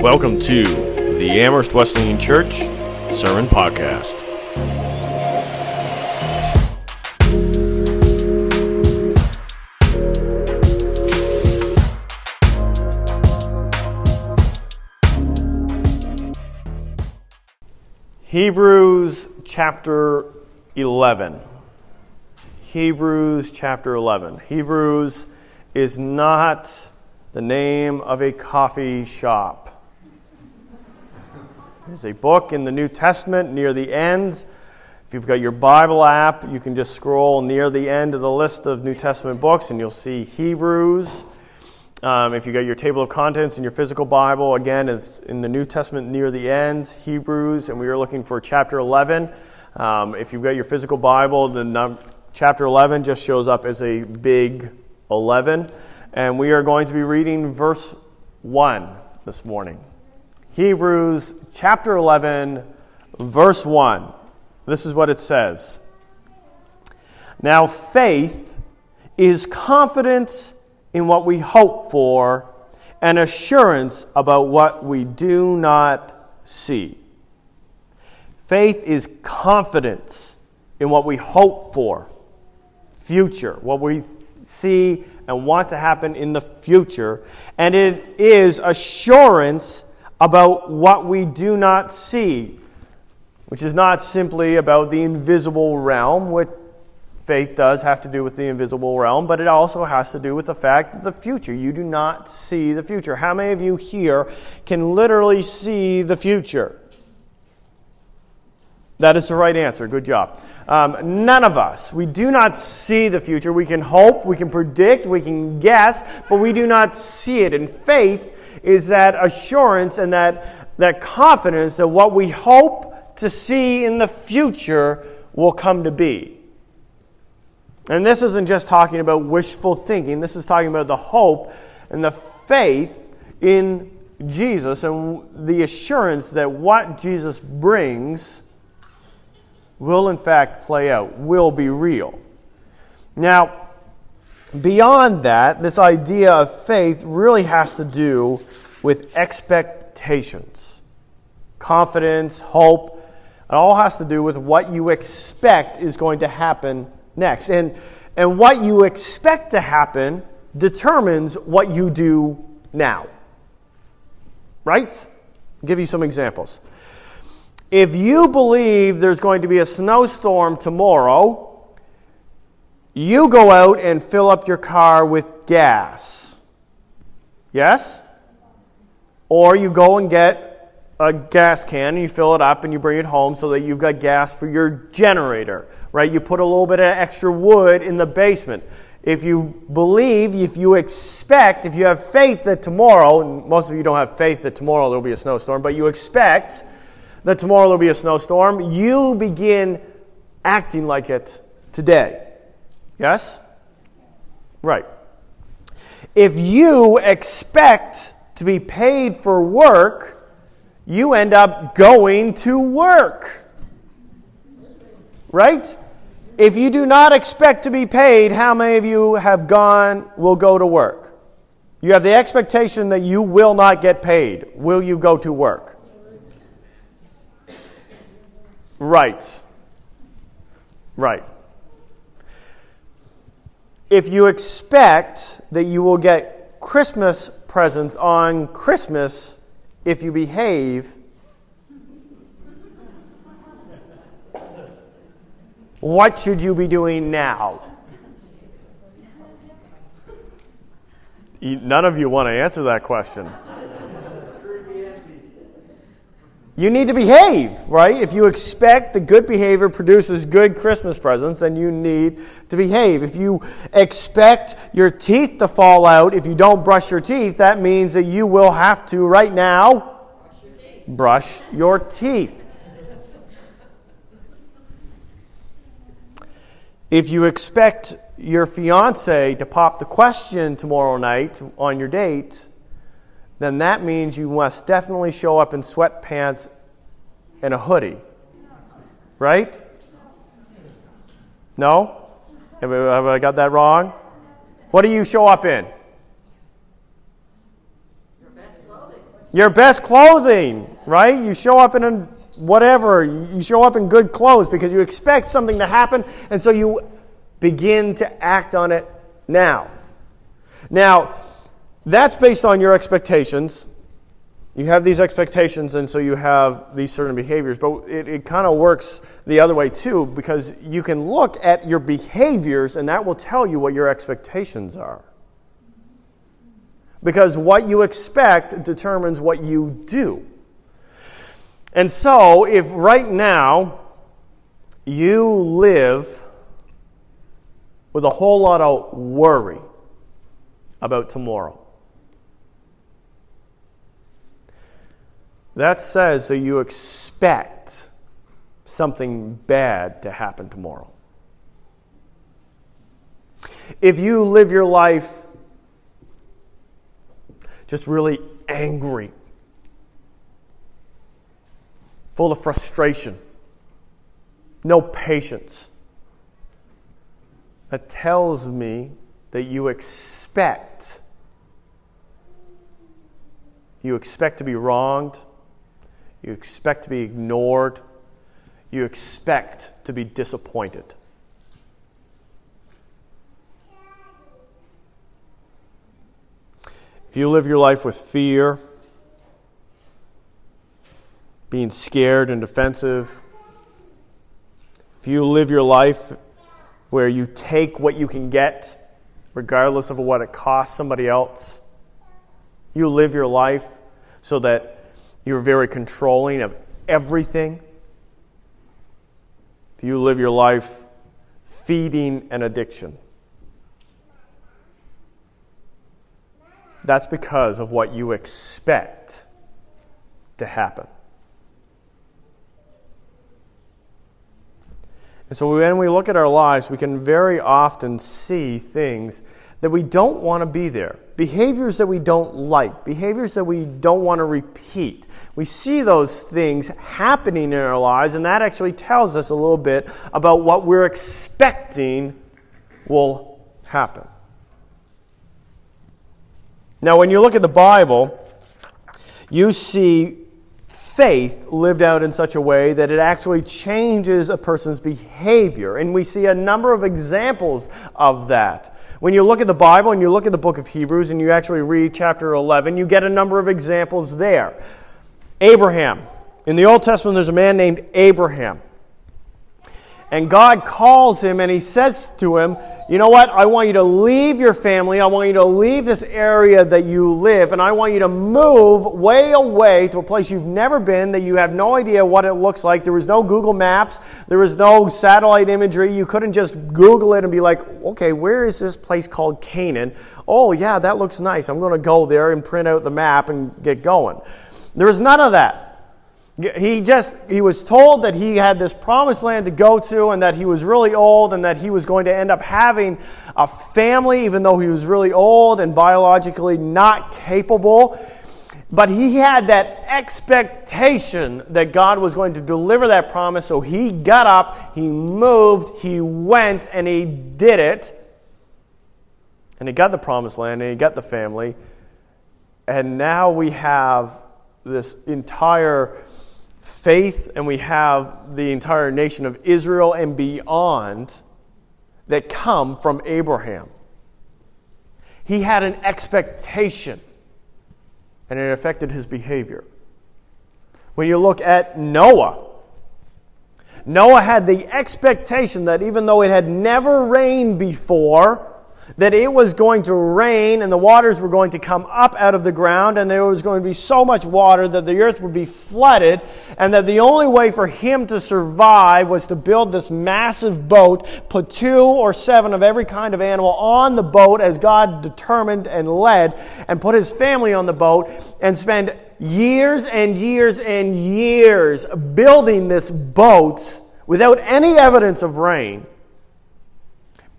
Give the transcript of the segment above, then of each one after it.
Welcome to the Amherst Wesleyan Church Sermon Podcast. Hebrews chapter 11. Hebrews chapter 11. Hebrews is not the name of a coffee shop. It's a book in the New Testament near the end. If you've got your Bible app, you can just scroll near the end of the list of New Testament books and you'll see Hebrews. Um, if you got your table of contents in your physical Bible, again, it's in the New Testament near the end, Hebrews, and we are looking for chapter 11. Um, if you've got your physical Bible, the num- chapter 11 just shows up as a big 11. And we are going to be reading verse 1 this morning. Hebrews chapter 11, verse 1. This is what it says Now, faith is confidence in what we hope for and assurance about what we do not see. Faith is confidence in what we hope for, future, what we see and want to happen in the future, and it is assurance about what we do not see, which is not simply about the invisible realm, which faith does have to do with the invisible realm, but it also has to do with the fact that the future. You do not see the future. How many of you here can literally see the future? That is the right answer. Good job. Um, none of us. We do not see the future. We can hope, we can predict, we can guess, but we do not see it. And faith is that assurance and that, that confidence that what we hope to see in the future will come to be. And this isn't just talking about wishful thinking, this is talking about the hope and the faith in Jesus and the assurance that what Jesus brings will in fact play out, will be real. Now, beyond that, this idea of faith really has to do with expectations, confidence, hope. It all has to do with what you expect is going to happen next. And, and what you expect to happen determines what you do now. Right? I'll give you some examples. If you believe there's going to be a snowstorm tomorrow, you go out and fill up your car with gas. Yes? Or you go and get a gas can and you fill it up and you bring it home so that you've got gas for your generator, right? You put a little bit of extra wood in the basement. If you believe, if you expect, if you have faith that tomorrow, most of you don't have faith that tomorrow there'll be a snowstorm, but you expect that tomorrow there'll be a snowstorm, you begin acting like it today. Yes? Right. If you expect to be paid for work, you end up going to work. Right? If you do not expect to be paid, how many of you have gone, will go to work? You have the expectation that you will not get paid. Will you go to work? Right. Right. If you expect that you will get Christmas presents on Christmas if you behave, what should you be doing now? None of you want to answer that question. You need to behave, right? If you expect the good behavior produces good Christmas presents, then you need to behave. If you expect your teeth to fall out if you don't brush your teeth, that means that you will have to, right now, brush your teeth. If you expect your fiance to pop the question tomorrow night on your date, then that means you must definitely show up in sweatpants and a hoodie. Right? No? Have I got that wrong? What do you show up in? Your best clothing, Your best clothing, right? You show up in a whatever, you show up in good clothes because you expect something to happen, and so you begin to act on it now. Now, that's based on your expectations. You have these expectations, and so you have these certain behaviors. But it, it kind of works the other way too, because you can look at your behaviors, and that will tell you what your expectations are. Because what you expect determines what you do. And so, if right now you live with a whole lot of worry about tomorrow, that says that you expect something bad to happen tomorrow. If you live your life just really angry full of frustration, no patience. That tells me that you expect you expect to be wronged, you expect to be ignored, you expect to be disappointed. If you live your life with fear, being scared and defensive, if you live your life where you take what you can get, regardless of what it costs somebody else, you live your life so that you're very controlling of everything. You live your life feeding an addiction, that's because of what you expect to happen. And so when we look at our lives, we can very often see things that we don't want to be there, behaviors that we don't like, behaviors that we don't want to repeat. We see those things happening in our lives, and that actually tells us a little bit about what we're expecting will happen. Now, when you look at the Bible, you see faith lived out in such a way that it actually changes a person's behavior. And we see a number of examples of that. When you look at the Bible and you look at the book of Hebrews and you actually read chapter 11, you get a number of examples there. Abraham. In the Old Testament, there's a man named Abraham. And God calls him and he says to him, You know what? I want you to leave your family. I want you to leave this area that you live. And I want you to move way away to a place you've never been, that you have no idea what it looks like. There was no Google Maps, there was no satellite imagery. You couldn't just Google it and be like, Okay, where is this place called Canaan? Oh, yeah, that looks nice. I'm going to go there and print out the map and get going. There was none of that. He just he was told that he had this promised land to go to and that he was really old and that he was going to end up having a family even though he was really old and biologically not capable. But he had that expectation that God was going to deliver that promise, so he got up, he moved, he went, and he did it. And he got the promised land and he got the family. And now we have this entire faith and we have the entire nation of Israel and beyond that come from Abraham. He had an expectation and it affected his behavior. When you look at Noah, Noah had the expectation that even though it had never rained before, that it was going to rain and the waters were going to come up out of the ground and there was going to be so much water that the earth would be flooded and that the only way for him to survive was to build this massive boat, put two or seven of every kind of animal on the boat as God determined and led, and put his family on the boat and spend years and years and years building this boat without any evidence of rain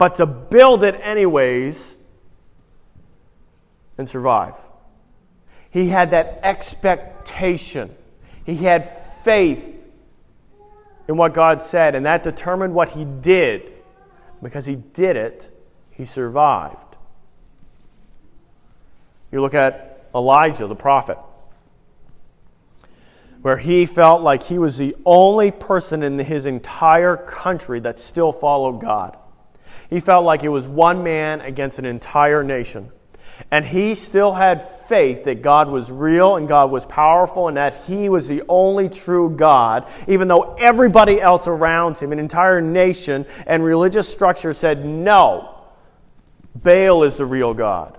but to build it anyways and survive. He had that expectation, he had faith in what God said, and that determined what he did. Because he did it, he survived. You look at Elijah, the prophet. where he felt like he was the only person in his entire country that still followed God. He felt like it was one man against an entire nation. And he still had faith that God was real and God was powerful and that he was the only true God, even though everybody else around him, an entire nation and religious structure said, no, Baal is the real God.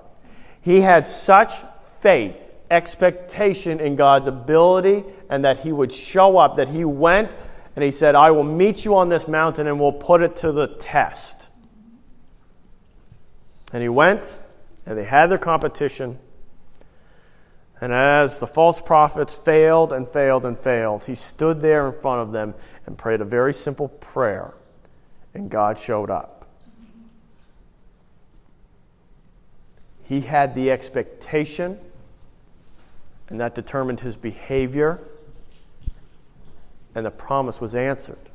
He had such faith, expectation in God's ability and that he would show up, that he went and he said, I will meet you on this mountain and we'll put it to the test. And he went and they had their competition. And as the false prophets failed and failed and failed, he stood there in front of them and prayed a very simple prayer, and God showed up. He had the expectation, and that determined his behavior, and the promise was answered.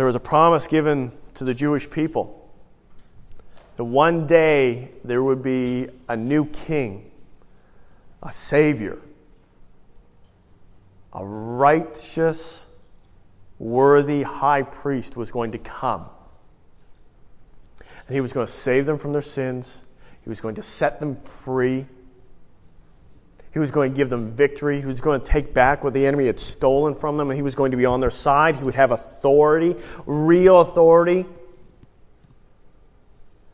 There was a promise given to the Jewish people that one day there would be a new king, a savior, a righteous, worthy high priest was going to come. And he was going to save them from their sins, he was going to set them free. He was going to give them victory. He was going to take back what the enemy had stolen from them, and he was going to be on their side. He would have authority, real authority.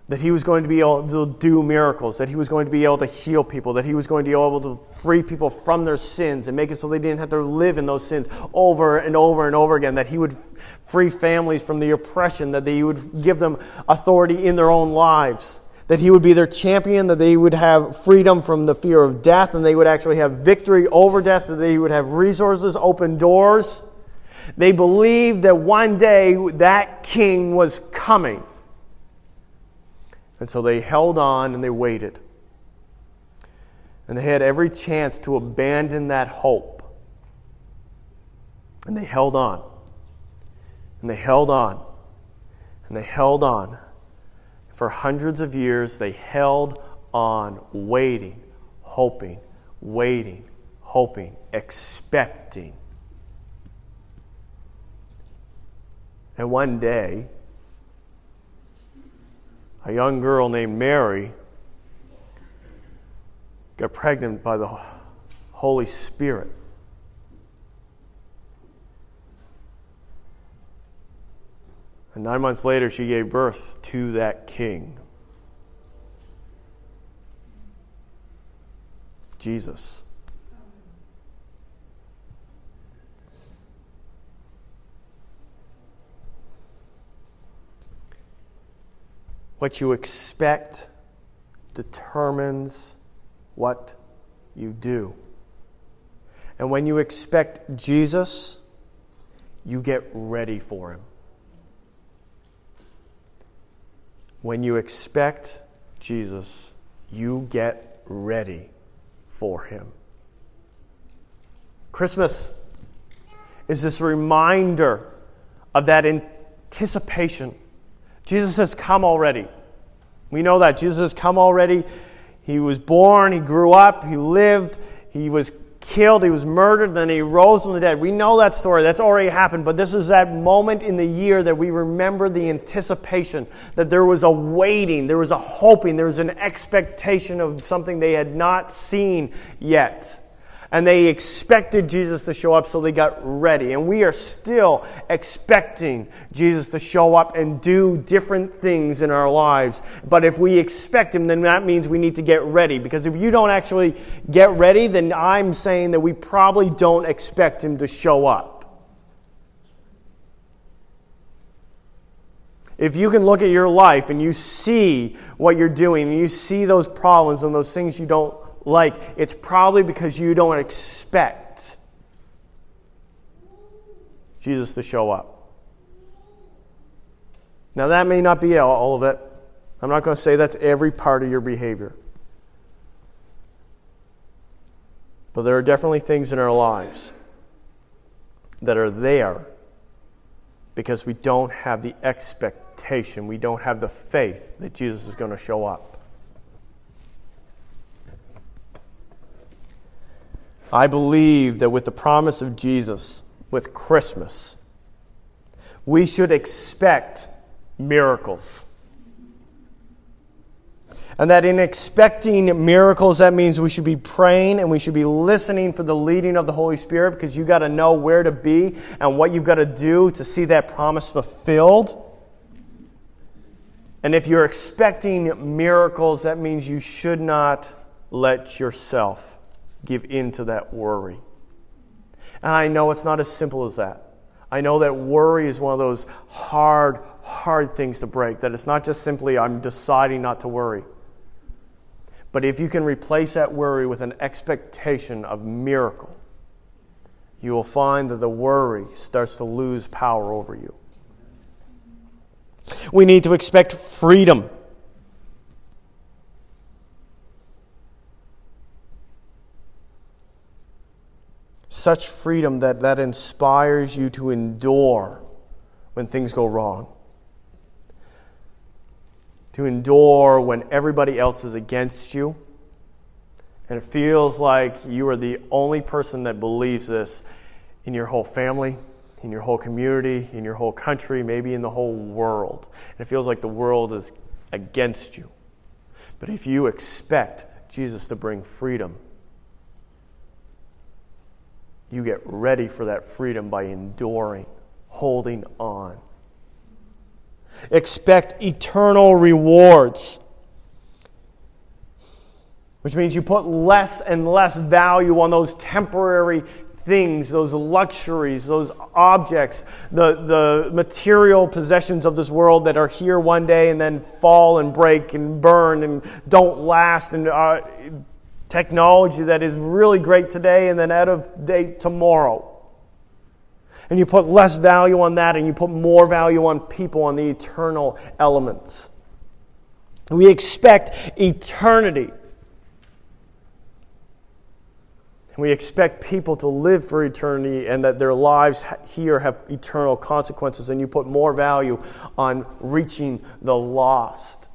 That he was going to be able to do miracles, that he was going to be able to heal people, that he was going to be able to free people from their sins and make it so they didn't have to live in those sins over and over and over again, that he would free families from the oppression, that he would give them authority in their own lives that he would be their champion, that they would have freedom from the fear of death, and they would actually have victory over death, that they would have resources, open doors. They believed that one day that king was coming. And so they held on and they waited. And they had every chance to abandon that hope. And they held on. And they held on. And they held on. For hundreds of years, they held on, waiting, hoping, waiting, hoping, expecting. And one day, a young girl named Mary got pregnant by the Holy Spirit. And nine months later, she gave birth to that king. Jesus. What you expect determines what you do. And when you expect Jesus, you get ready for him. When you expect Jesus, you get ready for him. Christmas is this reminder of that anticipation. Jesus has come already. We know that. Jesus has come already. He was born, he grew up, he lived, he was killed, he was murdered, then he rose from the dead. We know that story. That's already happened. But this is that moment in the year that we remember the anticipation, that there was a waiting, there was a hoping, there was an expectation of something they had not seen yet and they expected Jesus to show up, so they got ready. And we are still expecting Jesus to show up and do different things in our lives. But if we expect Him, then that means we need to get ready. Because if you don't actually get ready, then I'm saying that we probably don't expect Him to show up. If you can look at your life and you see what you're doing, and you see those problems and those things you don't like, it's probably because you don't expect Jesus to show up. Now, that may not be all of it. I'm not going to say that's every part of your behavior. But there are definitely things in our lives that are there because we don't have the expectation, we don't have the faith that Jesus is going to show up. I believe that with the promise of Jesus, with Christmas, we should expect miracles. And that in expecting miracles, that means we should be praying and we should be listening for the leading of the Holy Spirit because you've got to know where to be and what you've got to do to see that promise fulfilled. And if you're expecting miracles, that means you should not let yourself give in to that worry. And I know it's not as simple as that. I know that worry is one of those hard, hard things to break, that it's not just simply, I'm deciding not to worry. But if you can replace that worry with an expectation of miracle, you will find that the worry starts to lose power over you. We need to expect freedom. Such freedom that, that inspires you to endure when things go wrong to endure when everybody else is against you. And it feels like you are the only person that believes this in your whole family, in your whole community, in your whole country, maybe in the whole world. And it feels like the world is against you. But if you expect Jesus to bring freedom, you get ready for that freedom by enduring, holding on. Expect eternal rewards. Which means you put less and less value on those temporary things, those luxuries, those objects, the, the material possessions of this world that are here one day and then fall and break and burn and don't last, and uh, technology that is really great today and then out of date tomorrow and you put less value on that and you put more value on people, on the eternal elements. We expect eternity. We expect people to live for eternity and that their lives here have eternal consequences, and you put more value on reaching the lost.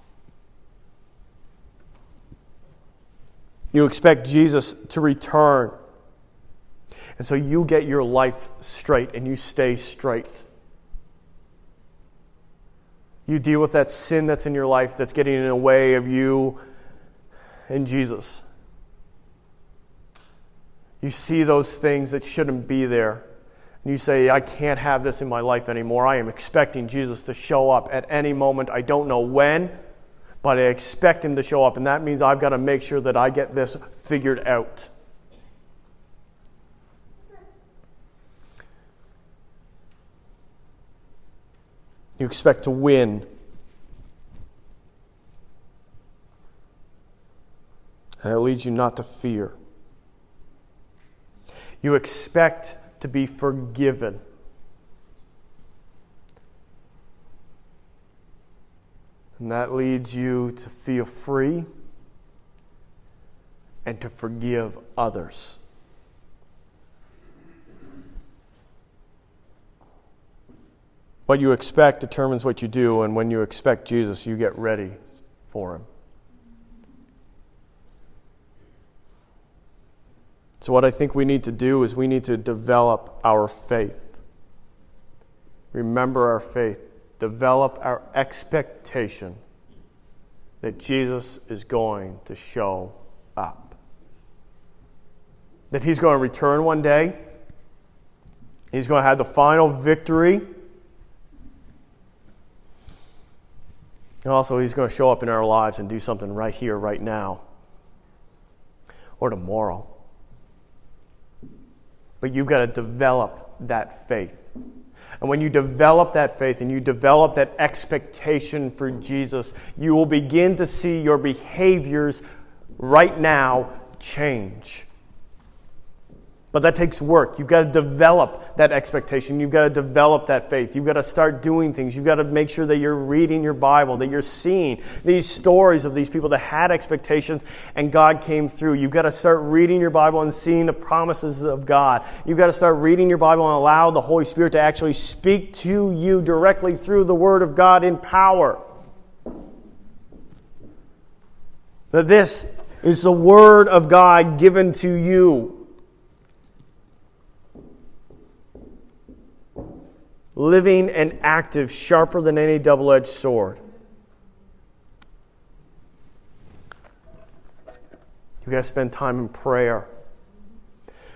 You expect Jesus to return and so you get your life straight and you stay straight. You deal with that sin that's in your life that's getting in the way of you and Jesus. You see those things that shouldn't be there. And you say, I can't have this in my life anymore. I am expecting Jesus to show up at any moment. I don't know when, but I expect him to show up. And that means I've got to make sure that I get this figured out. You expect to win. And it leads you not to fear. You expect to be forgiven. And that leads you to feel free and to forgive others. What you expect determines what you do, and when you expect Jesus, you get ready for him. So, what I think we need to do is we need to develop our faith. Remember our faith. Develop our expectation that Jesus is going to show up. That he's going to return one day. He's going to have the final victory And also, He's going to show up in our lives and do something right here, right now, or tomorrow. But you've got to develop that faith. And when you develop that faith and you develop that expectation for Jesus, you will begin to see your behaviors right now change. But that takes work. You've got to develop that expectation. You've got to develop that faith. You've got to start doing things. You've got to make sure that you're reading your Bible, that you're seeing these stories of these people that had expectations and God came through. You've got to start reading your Bible and seeing the promises of God. You've got to start reading your Bible and allow the Holy Spirit to actually speak to you directly through the Word of God in power. That this is the Word of God given to you living and active, sharper than any double edged sword. You got to spend time in prayer.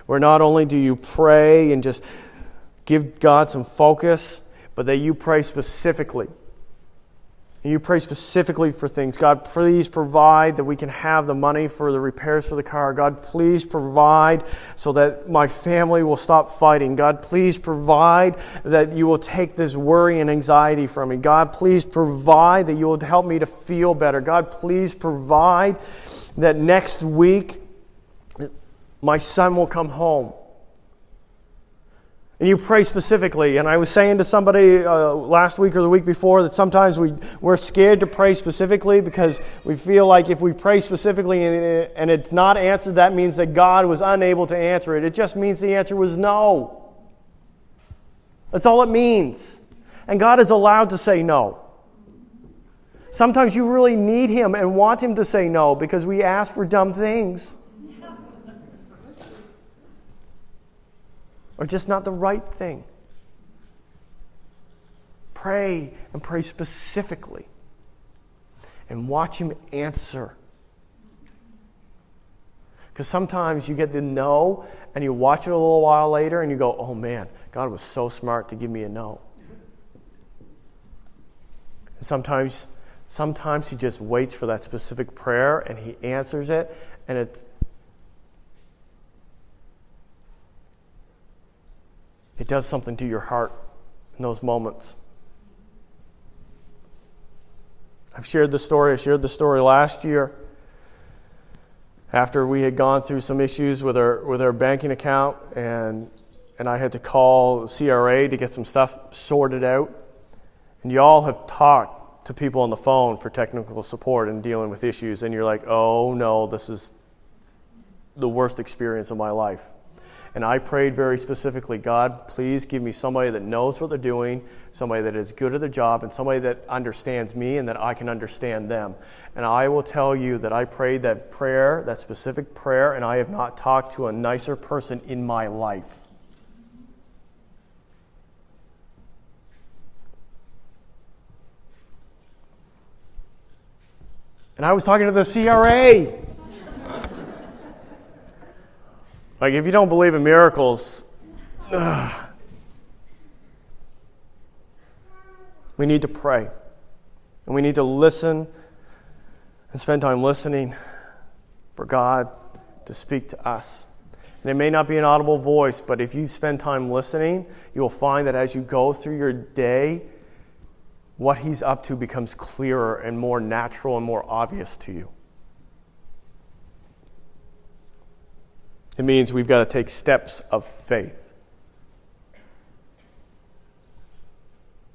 Where not only do you pray and just give God some focus, but that you pray specifically. And you pray specifically for things. God, please provide that we can have the money for the repairs for the car. God, please provide so that my family will stop fighting. God, please provide that you will take this worry and anxiety from me. God, please provide that you will help me to feel better. God, please provide that next week my son will come home. And you pray specifically. And I was saying to somebody uh, last week or the week before that sometimes we, we're scared to pray specifically because we feel like if we pray specifically and, and it's not answered, that means that God was unable to answer it. It just means the answer was no. That's all it means. And God is allowed to say no. Sometimes you really need Him and want Him to say no because we ask for dumb things. Or just not the right thing. Pray and pray specifically and watch Him answer. Because sometimes you get the no and you watch it a little while later and you go, oh man, God was so smart to give me a no. And sometimes, sometimes He just waits for that specific prayer and He answers it and it's it does something to your heart in those moments. I've shared the story. I shared the story last year after we had gone through some issues with our with our banking account and and I had to call CRA to get some stuff sorted out. And y'all have talked to people on the phone for technical support and dealing with issues and you're like, "Oh no, this is the worst experience of my life." And I prayed very specifically God, please give me somebody that knows what they're doing, somebody that is good at their job, and somebody that understands me and that I can understand them. And I will tell you that I prayed that prayer, that specific prayer, and I have not talked to a nicer person in my life. And I was talking to the CRA. Like, if you don't believe in miracles, ugh, we need to pray. And we need to listen and spend time listening for God to speak to us. And it may not be an audible voice, but if you spend time listening, you will find that as you go through your day, what He's up to becomes clearer and more natural and more obvious to you. It means we've got to take steps of faith.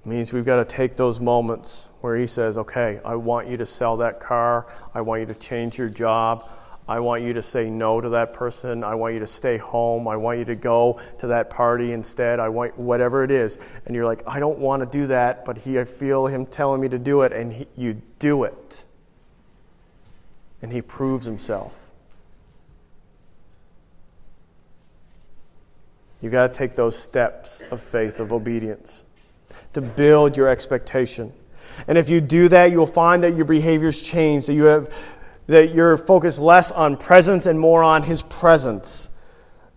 It means we've got to take those moments where He says, Okay, I want you to sell that car. I want you to change your job. I want you to say no to that person. I want you to stay home. I want you to go to that party instead. I want whatever it is. And you're like, I don't want to do that, but he, I feel him telling me to do it, and he, you do it. And he proves himself. You got to take those steps of faith, of obedience, to build your expectation. And if you do that, you'll find that your behaviors change, that you have that you're focused less on presents and more on his presence.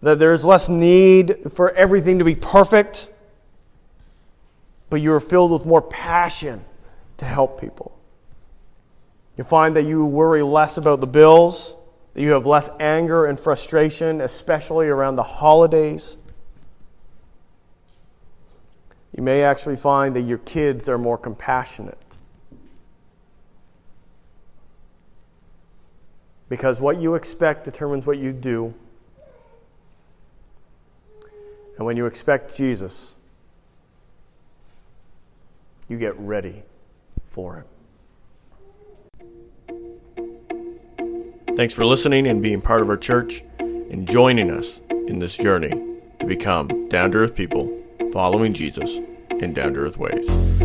That there's less need for everything to be perfect, but you are filled with more passion to help people. You find that you worry less about the bills, that you have less anger and frustration, especially around the holidays you may actually find that your kids are more compassionate. Because what you expect determines what you do. And when you expect Jesus, you get ready for Him. Thanks for listening and being part of our church and joining us in this journey to become down to earth people following Jesus in down to earth ways.